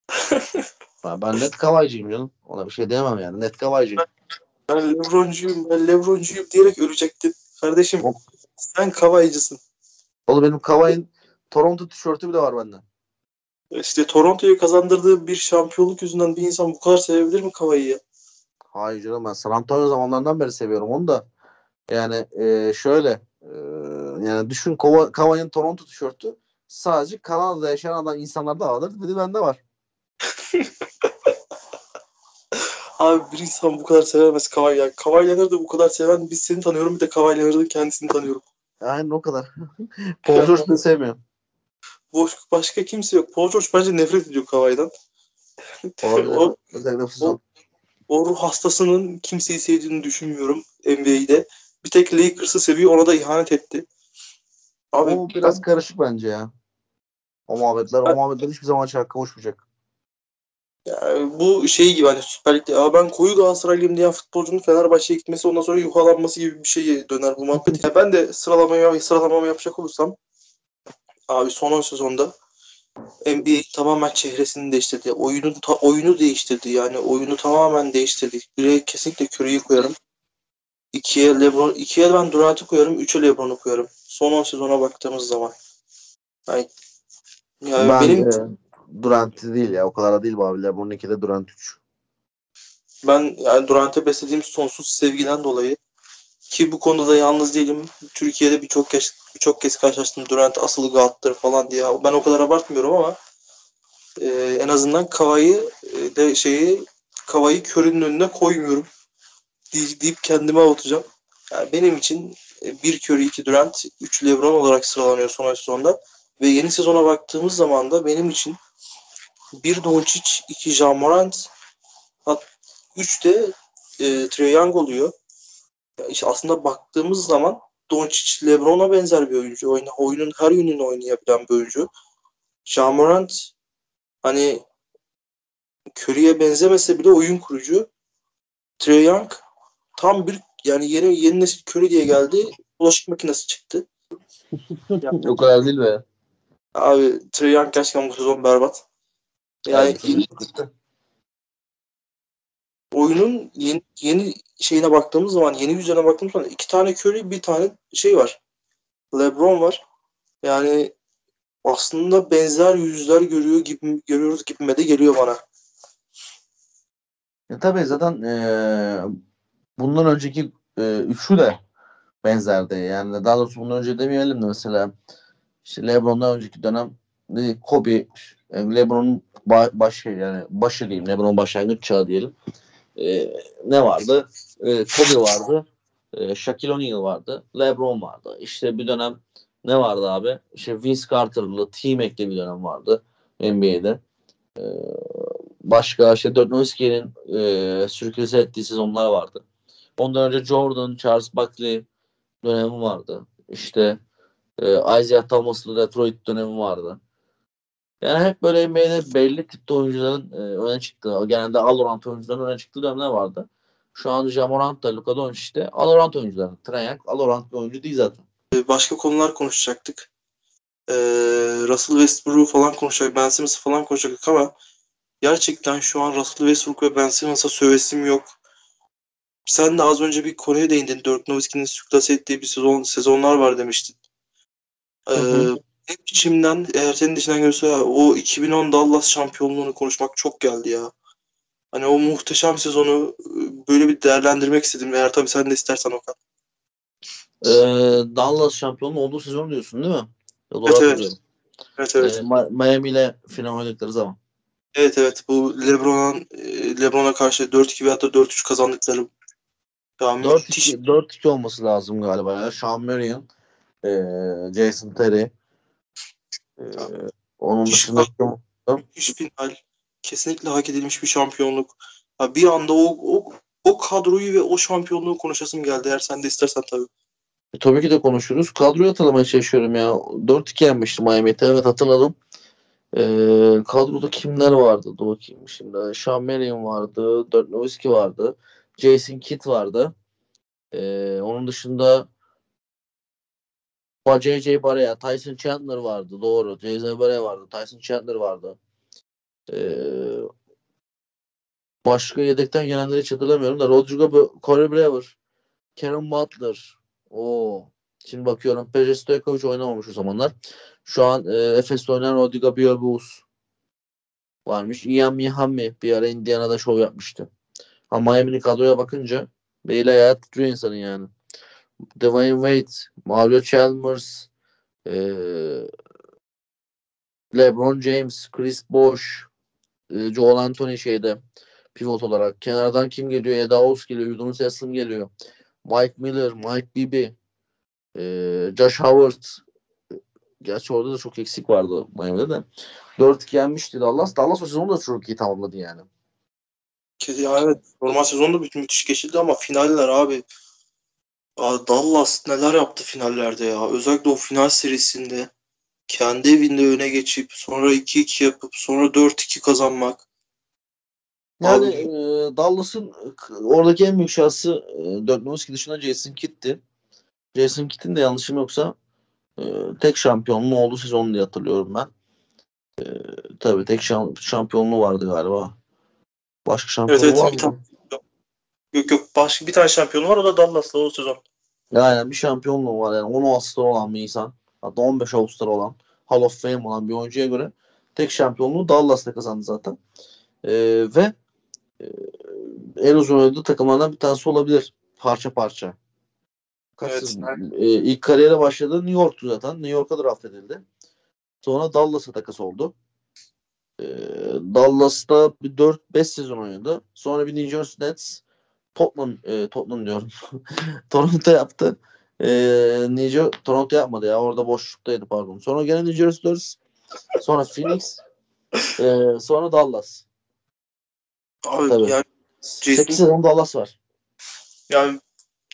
A: [LAUGHS]
B: Ben, ben net Kavaycıyım canım. Ona bir şey diyemem yani. Net Kavaycıyım.
A: Ben Lebroncuyum, ben Lebroncuyum diyerek ölecektin. Kardeşim
B: Hop.
A: sen kavaycısın.
B: Oğlum benim Kavay'ın Toronto tişörtü bile var bende.
A: İşte Toronto'yu kazandırdığı bir şampiyonluk yüzünden bir insan bu kadar sevebilir mi Kavay'ı ya?
B: Hayır canım ben San Antonio zamanlarından beri seviyorum onu da. Yani e, şöyle e, yani düşün Kavay'ın Toronto tişörtü sadece Kanada'da yaşayan adam insanlarda vardır. Bir de bende var. [LAUGHS]
A: Abi bir insan bu kadar sevemez Kavay ya. Kavay Leonard'ı bu kadar seven biz seni tanıyorum bir de Kavay Leonard'ın kendisini tanıyorum.
B: Aynen o kadar. [LAUGHS] Paul George'u sevmiyorum.
A: Boş, başka kimse yok. Paul George bence nefret ediyor Kavay'dan.
B: Olabilir. [LAUGHS]
A: o,
B: Özellikle sezon.
A: O ruh hastasının kimseyi sevdiğini düşünmüyorum NBA'de. Bir tek Lakers'ı seviyor ona da ihanet etti. Abi
B: O biraz karışık bence ya. O muhabbetler, o muhabbetler hiçbir zaman çarka kavuşmayacak.
A: Yani bu şey gibi hani Süper Lig'de "Aa ben koyu Galatasaraylıyım diyen futbolcunun Fenerbahçe'ye gitmesi ondan sonra yuhalanması gibi bir şeye döner bu muhabbet. [LAUGHS] Yani ben de sıralamaya sıralamamı yapacak olursam abi son 10 sezonda NBA tamamen çehresini değiştirdi. Oyunun ta- oyunu değiştirdi. Yani oyunu tamamen değiştirdi. Bire kesinlikle Curry'i koyarım. İkiye LeBron, ikiye ben Durant'ı koyarım. Üçe LeBron'u koyarım. Son 10 sezona baktığımız zaman. Yani, yani
B: ben
A: benim
B: e, Durant değil ya. O kadar da değil bu abiler. Bunun iki de Durant 3.
A: Ben yani Durant'e beslediğim sonsuz sevgiden dolayı ki bu konuda da yalnız değilim. Türkiye'de birçok kez birçok kez karşılaştım Durant asıl God'dır falan diye. Ben o kadar abartmıyorum ama e, en azından Kavay'ı e, de şeyi Kavay'ı körünün önüne koymuyorum. Deyip, deyip kendime avutacağım. Yani benim için e, bir Curry, iki Durant, üç LeBron olarak sıralanıyor son sezonda. Ve yeni sezona baktığımız zaman da benim için bir Doncic, iki Ja Morant, 3 de e, Trae Young oluyor. İşte aslında baktığımız zaman Doncic LeBron'a benzer bir oyuncu. Oyun, oyunun her yönünü oynayabilen bir oyuncu. Ja Morant hani Curry'e benzemese bile oyun kurucu. Trae Young tam bir yani yeni yeni nesil Curry diye geldi. Bulaşık makinesi çıktı.
B: O kadar değil be.
A: Abi Trae Young gerçekten bu sezon berbat. Yani oyunun yeni, yeni şeyine baktığımız zaman, yeni yüzlerine baktığımız zaman iki tane Curry, bir tane şey var. LeBron var. Yani aslında benzer yüzler görüyor gibi görüyoruz gibime de geliyor bana.
B: Ya tabii zaten e, bundan önceki e, üçü de benzerdi. Yani daha doğrusu bundan önce demeyelim de mesela işte LeBron'dan önceki dönem Kobe, e, LeBron'un ba- başı yani başı diyeyim. LeBron'un başlangıç çağı diyelim. E, ne vardı? E, Kobe vardı. E, Shaquille O'Neal vardı. LeBron vardı. İşte bir dönem ne vardı abi? İşte Vince Carter'lı T-Mac'li bir dönem vardı NBA'de. E, başka işte Dirk Nowitzki'nin e, sürükülse ettiği sezonlar vardı. Ondan önce Jordan, Charles Barkley dönemi vardı. İşte e, Isaiah Thomas'lı Detroit dönemi vardı. Yani hep böyle NBA'de belli tipte oyuncuların e, öne çıktığı, genelde Alorant oyuncuların öne çıktığı dönemler vardı. Şu an Jamorant da Luka Doncic de Alorant oyuncuları. Trae Alorant bir oyuncu değil zaten.
A: Başka konular konuşacaktık. Ee, Russell Westbrook'u falan konuşacak, Ben Simmons'ı falan konuşacaktık ama gerçekten şu an Russell Westbrook ve Ben Simmons'a sövesim yok. Sen de az önce bir konuya değindin. Dirk Nowitzki'nin sürklase ettiği bir sezon, sezonlar var demiştin. Ee,
B: Hı hı.
A: Hep içimden eğer senin dışından görse o 2010 Dallas şampiyonluğunu konuşmak çok geldi ya. Hani o muhteşem sezonu e, böyle bir değerlendirmek istedim. Eğer tabii sen de istersen Okan.
B: E, Dallas şampiyonu olduğu sezon diyorsun değil mi? Doğru
A: Evet, evet. Evet evet.
B: E, Ma- Miami ile final oynadıkları zaman.
A: Evet evet. Bu LeBron'a e, LeBron'a karşı 4-2 veyahut da 4-3 kazandıkları ya müthiş
B: 4-2, 4-2 olması lazım galiba ya. Sean Marion, e, Jason Terry. E, onun
A: Müthiş
B: dışında
A: müthiş final. Kesinlikle hak edilmiş bir şampiyonluk. Ya bir anda o, o o kadroyu ve o şampiyonluğu konuşasım geldi. Eğer sen de istersen tabii.
B: E, tabii ki de konuşuruz. Kadroyu hatırlamaya çalışıyorum ya. 4-2 yenmişti Miami'yi. Evet hatırladım. E, kadroda kimler vardı? Dur bakayım şimdi. Sean Marion vardı. Dirk Nowitzki vardı. Jason Kidd vardı. E, onun dışında J.J. Barea, Tyson Chandler vardı. Doğru. J.J. Barea vardı. Tyson Chandler vardı. Ee, başka yedekten gelenleri hiç hatırlamıyorum da Rodrigo, Corey Brewer, Karen Butler. O. Şimdi bakıyorum. Peje Stojkovic oynamamış o zamanlar. Şu an e, Efes'te oynayan Rodrigo Biobus varmış. Ian Mihammi bir ara Indiana'da şov yapmıştı. Ama Miami'nin kadroya bakınca beyle hayat tutuyor insanın yani. Dwayne Wade, Mario Chalmers, e, LeBron James, Chris Bosh, e, Joel Anthony şeyde pivot olarak. Kenardan kim geliyor? Eda Oz geliyor. Yudunus Yasım geliyor. Mike Miller, Mike Bibby, e, Josh Howard. Gerçi orada da çok eksik vardı Miami'de de. 4 yenmişti Dallas. Dallas o sezonu da çok iyi tamamladı yani.
A: Ya evet. Normal sezonda bir müthiş geçildi ama finaller abi Dallas neler yaptı finallerde ya. Özellikle o final serisinde kendi evinde öne geçip sonra 2-2 yapıp sonra 4-2 kazanmak.
B: Yani e, Dallas'ın oradaki en büyük şansı e, Dirk Nowitzki dışında Jason Kidd'ti. Jason Kidd'in de yanlışım yoksa e, tek şampiyonluğu olduğu sezonu diye hatırlıyorum ben. E, tabii tek şamp şampiyonluğu vardı galiba. Başka şampiyonluğu evet, evet, var mı?
A: Yok yok başka bir tane şampiyonu var o da Dallas'la o sezon.
B: Yani bir şampiyonluğu var yani 10 Ağustos olan bir insan hatta 15 Ağustos olan Hall of Fame olan bir oyuncuya göre tek şampiyonluğu Dallas'ta kazandı zaten. Ee, ve e, en uzun oynadığı takımlardan bir tanesi olabilir parça parça. Kaç evet, e, ilk kariyere başladı New York'tu zaten. New York'a draft edildi. Sonra Dallas'a takas oldu. Ee, Dallas'ta bir 4-5 sezon oynadı. Sonra bir New Jersey Nets, Tottenham, e, Tottenham diyorum. [LAUGHS] Toronto yaptı. E, New Toronto yapmadı ya. Orada boşluktaydı pardon. Sonra gene New Jersey Dodgers. Sonra Phoenix. e, sonra Dallas.
A: Abi Tabii. yani
B: Jason, 8 sezon Dallas var.
A: Yani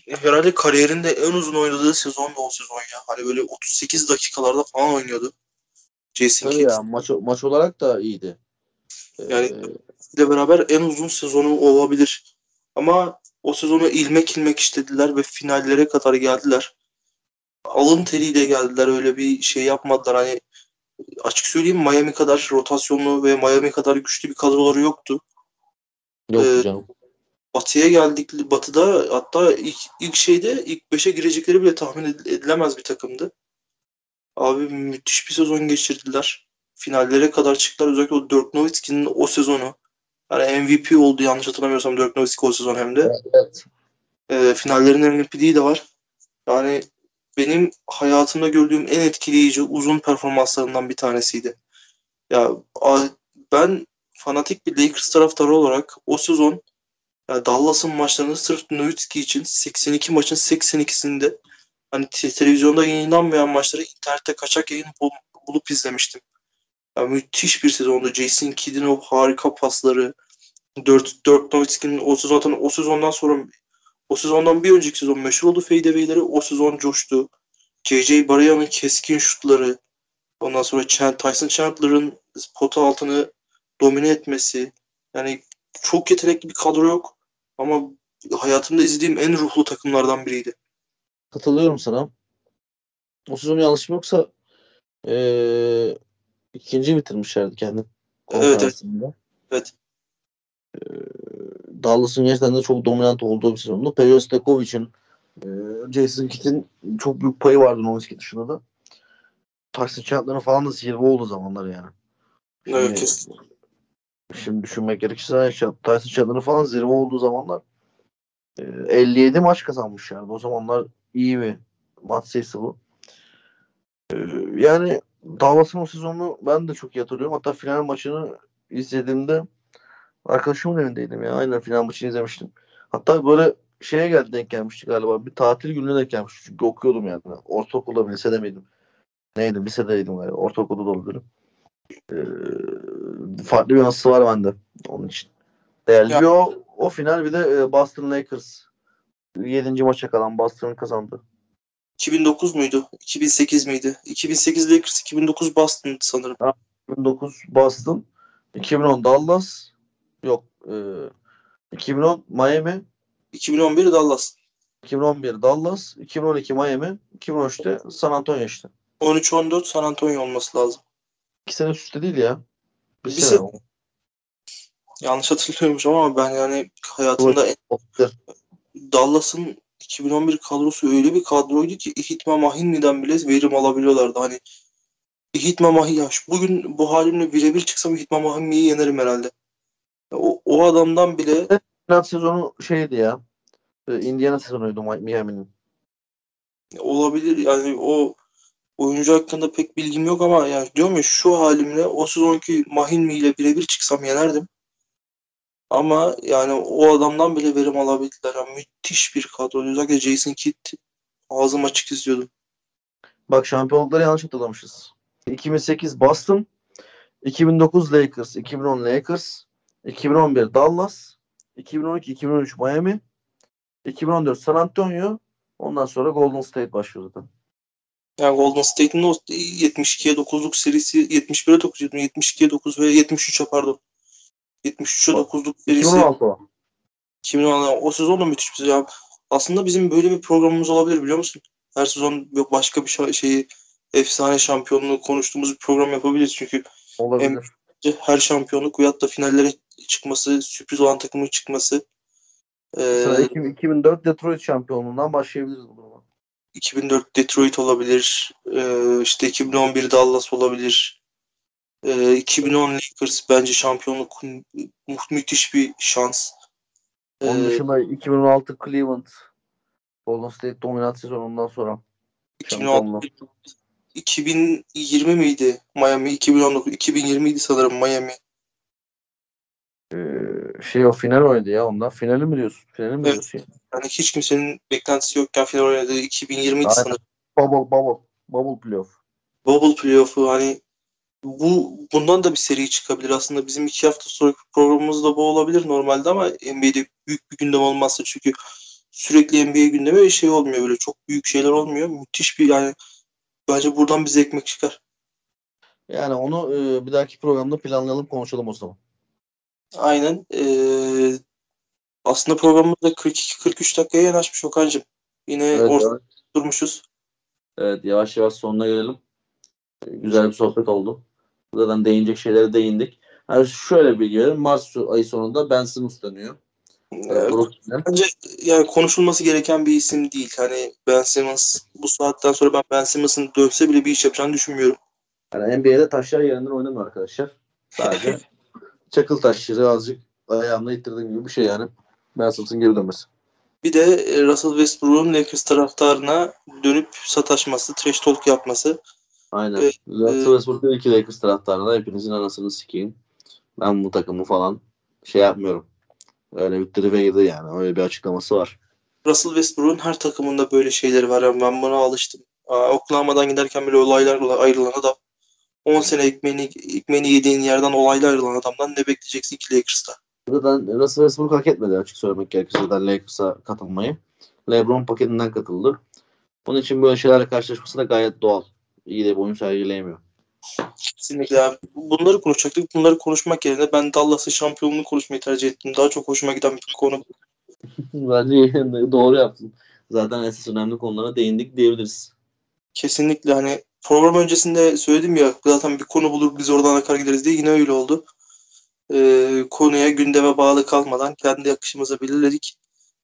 A: herhalde kariyerinde en uzun oynadığı sezon da o sezon ya. Hani böyle 38 dakikalarda falan oynuyordu.
B: Jason Kidd. Ya, maç, maç olarak da iyiydi.
A: Yani ee, ile beraber en uzun sezonu olabilir. Ama o sezonu ilmek ilmek işlediler ve finallere kadar geldiler. Alın teriyle geldiler. Öyle bir şey yapmadılar. Hani açık söyleyeyim Miami kadar rotasyonlu ve Miami kadar güçlü bir kadroları yoktu.
B: Yok ee, canım.
A: Batı'ya geldik. Batı'da hatta ilk, ilk şeyde ilk 5'e girecekleri bile tahmin edilemez bir takımdı. Abi müthiş bir sezon geçirdiler. Finallere kadar çıktılar. Özellikle o Dirk Nowitzki'nin o sezonu yani MVP oldu yanlış hatırlamıyorsam Dirk Nowitzki o sezon hem de.
B: Evet.
A: E, finallerin MVP'liği de var. Yani benim hayatımda gördüğüm en etkileyici uzun performanslarından bir tanesiydi. Ya ben fanatik bir Lakers taraftarı olarak o sezon yani Dallas'ın maçlarını sırf Nowitzki için 82 maçın 82'sinde hani televizyonda yayınlanmayan maçları internette kaçak yayın bulup izlemiştim. Yani müthiş bir sezondu. Jason Kidd'in o harika pasları. Dirk, Dirk Nowitzki'nin o sezon zaten o sezondan sonra o sezondan bir önceki sezon meşhur oldu fadeaway'leri. O sezon coştu. J.J. Baria'nın keskin şutları. Ondan sonra Tyson Chandler'ın pota altını domine etmesi. Yani çok yetenekli bir kadro yok. Ama hayatımda izlediğim en ruhlu takımlardan biriydi.
B: Katılıyorum sana. O sezon yanlışım yoksa ee, ikinci bitirmişlerdi kendi
A: evet, evet. evet.
B: Ee, Dallas'ın gerçekten de çok dominant olduğu bir sezonda. Pejo Stekovic'in e, Jason Kidd'in çok büyük payı vardı Nowitzki dışında da. Taksi kağıtlarının falan da zirve oldu zamanlar yani.
A: Şimdi, evet kesin.
B: Şimdi düşünmek gerekirse Tyson Chandler'ın falan zirve olduğu zamanlar e, 57 maç kazanmış yani. O zamanlar iyi bir maç sayısı bu. E, yani Dallas'ın o sezonu ben de çok iyi hatırlıyorum. Hatta final maçını izlediğimde arkadaşımın evindeydim ya. Aynen final maçını izlemiştim. Hatta böyle şeye geldi denk gelmişti galiba. Bir tatil gününe denk gelmişti. Çünkü okuyordum yani. Ortaokulda mı lisede miydim? Neydim? Lisedeydim galiba. Ortaokulda da olabilirim. Ee, farklı bir anısı var bende onun için. Değerli ya. o, o final bir de e, Boston Lakers 7. maça kalan Boston'ın kazandı.
A: 2009 muydu? 2008 miydi? 2008 Lakers, 2009 Boston sanırım.
B: 2009 Boston, 2010 Dallas, yok e, 2010 Miami,
A: 2011 Dallas.
B: 2011 Dallas, 2012 Miami, 2013'te San Antonio işte.
A: 13-14 San Antonio olması lazım.
B: İki sene üst üste değil ya. Bir,
A: Bir
B: sene.
A: sene. Yanlış hatırlıyormuş ama ben yani hayatımda en-. Dallas'ın 2011 kadrosu öyle bir kadroydu ki Ihitma Mahinmi'den bile verim alabiliyorlardı. Hani Ihitma Mahin ya şu- bugün bu halimle birebir çıksam Ihitma Mahinmi'yi yenerim herhalde. O, o adamdan bile
B: Final sezonu şeydi ya. e, Indiana sezonuydu Mi- Miami'nin.
A: olabilir yani o oyuncu hakkında pek bilgim yok ama yani diyorum ya şu halimle o sezonki Mahinmi ile birebir çıksam yenerdim. Ama yani o adamdan bile verim alabildiler. Yani müthiş bir kadro. Özellikle Jason Kidd ağzım açık izliyordum.
B: Bak şampiyonlukları yanlış hatırlamışız. 2008 Boston, 2009 Lakers, 2010 Lakers, 2011 Dallas, 2012-2013 Miami, 2014 San Antonio, ondan sonra Golden State başlıyor zaten.
A: Yani Golden State'in o 72'ye 9'luk serisi 71'e 9, 72'ye 9 ve 73'e pardon. 73'e 9'luk serisi
B: 2016 o.
A: 2016 o sezon da müthiş bir. Ya Aslında bizim böyle bir programımız olabilir biliyor musun? Her sezon yok başka bir şeyi efsane şampiyonluğu konuştuğumuz bir program yapabiliriz. Çünkü
B: Olabilir.
A: her şampiyonluk veyahut da finallere çıkması, sürpriz olan takımın çıkması. Ee,
B: Mesela 2000 2004 Detroit şampiyonluğundan başlayabiliriz bu duruma.
A: 2004 Detroit olabilir. Ee, işte 2011 Dallas olabilir. Ee, 2010 Lakers bence şampiyonluk mu- müthiş bir şans.
B: Onun
A: Ee,
B: dışında 2016 Cleveland Golden State dominant sezonundan sonra
A: 2016 2020 miydi Miami? 2019 2020 idi sanırım Miami.
B: Ee, şey o final oynadı ya ondan. Finali mi diyorsun? Finali mi
A: Evet.
B: diyorsun? ya?
A: Yani hiç kimsenin beklentisi yokken final oynadığı 2020 idi sanırım.
B: Bubble bubble. Bubble playoff.
A: Bubble playoff'u hani bu bundan da bir seri çıkabilir aslında. Bizim iki hafta sonraki programımız da bu olabilir normalde ama NBA'de büyük bir gündem olmazsa çünkü sürekli NBA gündemi şey olmuyor böyle çok büyük şeyler olmuyor. Müthiş bir yani bence buradan bize ekmek çıkar.
B: Yani onu e, bir dahaki programda planlayalım konuşalım o zaman.
A: Aynen. Ee, aslında programımız da 42-43 dakikaya yanaşmış Okan'cığım. Yine
B: Evet,
A: ortada
B: evet.
A: durmuşuz.
B: Evet yavaş yavaş sonuna gelelim. E, Güzel bir sohbet oldu. Zaten değinecek şeylere değindik. Yani şöyle bir bilgi verelim. Mart ayı sonunda Ben Simmons dönüyor.
A: Ee,
B: Brooklyn'e.
A: Bence yani konuşulması gereken bir isim değil. Hani Ben Simmons bu saatten sonra ben Ben Simmons'ın dönse bile bir iş yapacağını düşünmüyorum.
B: Yani NBA'de taşlar yerinden oynamıyor arkadaşlar. Sadece [LAUGHS] çakıl taşları azıcık ayağımla ittirdiğim gibi bir şey yani. Ben Simmons'ın geri dönmesi.
A: Bir de e, Russell Westbrook'un Lakers taraftarına dönüp sataşması, trash talk yapması.
B: Aynen.
A: Evet,
B: Russell
A: e-
B: Westbrook dedi ki Lakers taraftarına hepinizin anasını sikeyim. Ben bu takımı falan şey yapmıyorum. Öyle bir tribe girdi yani. Öyle bir açıklaması var.
A: Russell Westbrook'un her takımında böyle şeyleri var. Yani ben buna alıştım. Aa, Oklahoma'dan giderken bile olaylarla ayrılan adam. 10 sene ekmeğini, ekmeğini yediğin yerden olayla ayrılan adamdan ne bekleyeceksin ki Lakers'ta?
B: Zaten Russell Westbrook hak etmedi açık söylemek gerekirse zaten Lakers'a katılmayı. LeBron paketinden katıldı. Bunun için böyle şeylerle karşılaşması da gayet doğal. İyi de bir oyun sergileyemiyor.
A: Kesinlikle abi. Bunları konuşacaktık. Bunları konuşmak yerine ben Dallas'ın şampiyonluğunu konuşmayı tercih ettim. Daha çok hoşuma giden bir konu. [LAUGHS]
B: Bence [LAUGHS] doğru yaptın. Zaten esas önemli konulara değindik diyebiliriz.
A: Kesinlikle hani program öncesinde söyledim ya zaten bir konu bulur biz oradan akar gideriz diye yine öyle oldu. Ee, konuya gündeme bağlı kalmadan kendi akışımıza belirledik.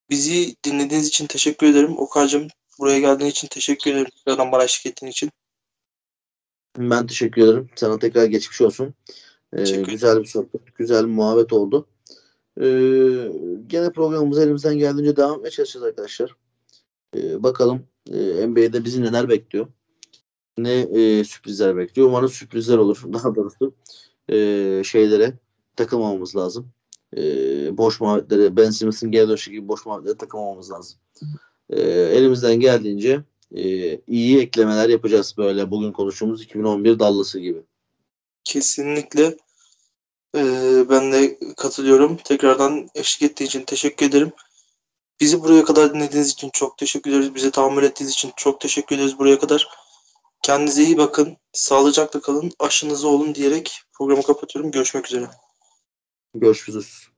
A: Bizi dinlediğiniz için teşekkür ederim. Okan'cığım buraya geldiğin için teşekkür ederim. Tekrardan bana eşlik ettiğin için.
B: Ben teşekkür ederim. Sana tekrar geçmiş olsun. Ee, güzel bir sohbet, güzel bir muhabbet oldu. Ee, gene programımız elimizden geldiğince devam etmeye çalışacağız arkadaşlar. Ee, bakalım e, NBA'de bizi neler bekliyor. Ne e, sürprizler bekliyor. Umarım sürprizler olur. [LAUGHS] Daha doğrusu e, şeylere takılmamamız lazım. E, boş muhabbetlere, Ben Simmons'ın geri dönüşü gibi boş muhabbetlere takılmamamız lazım. E, elimizden geldiğince e, iyi eklemeler yapacağız böyle bugün konuştuğumuz 2011 Dallas'ı gibi.
A: Kesinlikle. Ee, ben de katılıyorum. Tekrardan eşlik ettiğin için teşekkür ederim. Bizi buraya kadar dinlediğiniz için çok teşekkür ederiz. Bize tahammül ettiğiniz için çok teşekkür ederiz buraya kadar. Kendinize iyi bakın. Sağlıcakla kalın. Aşınızı olun diyerek programı kapatıyorum. Görüşmek üzere.
B: Görüşürüz.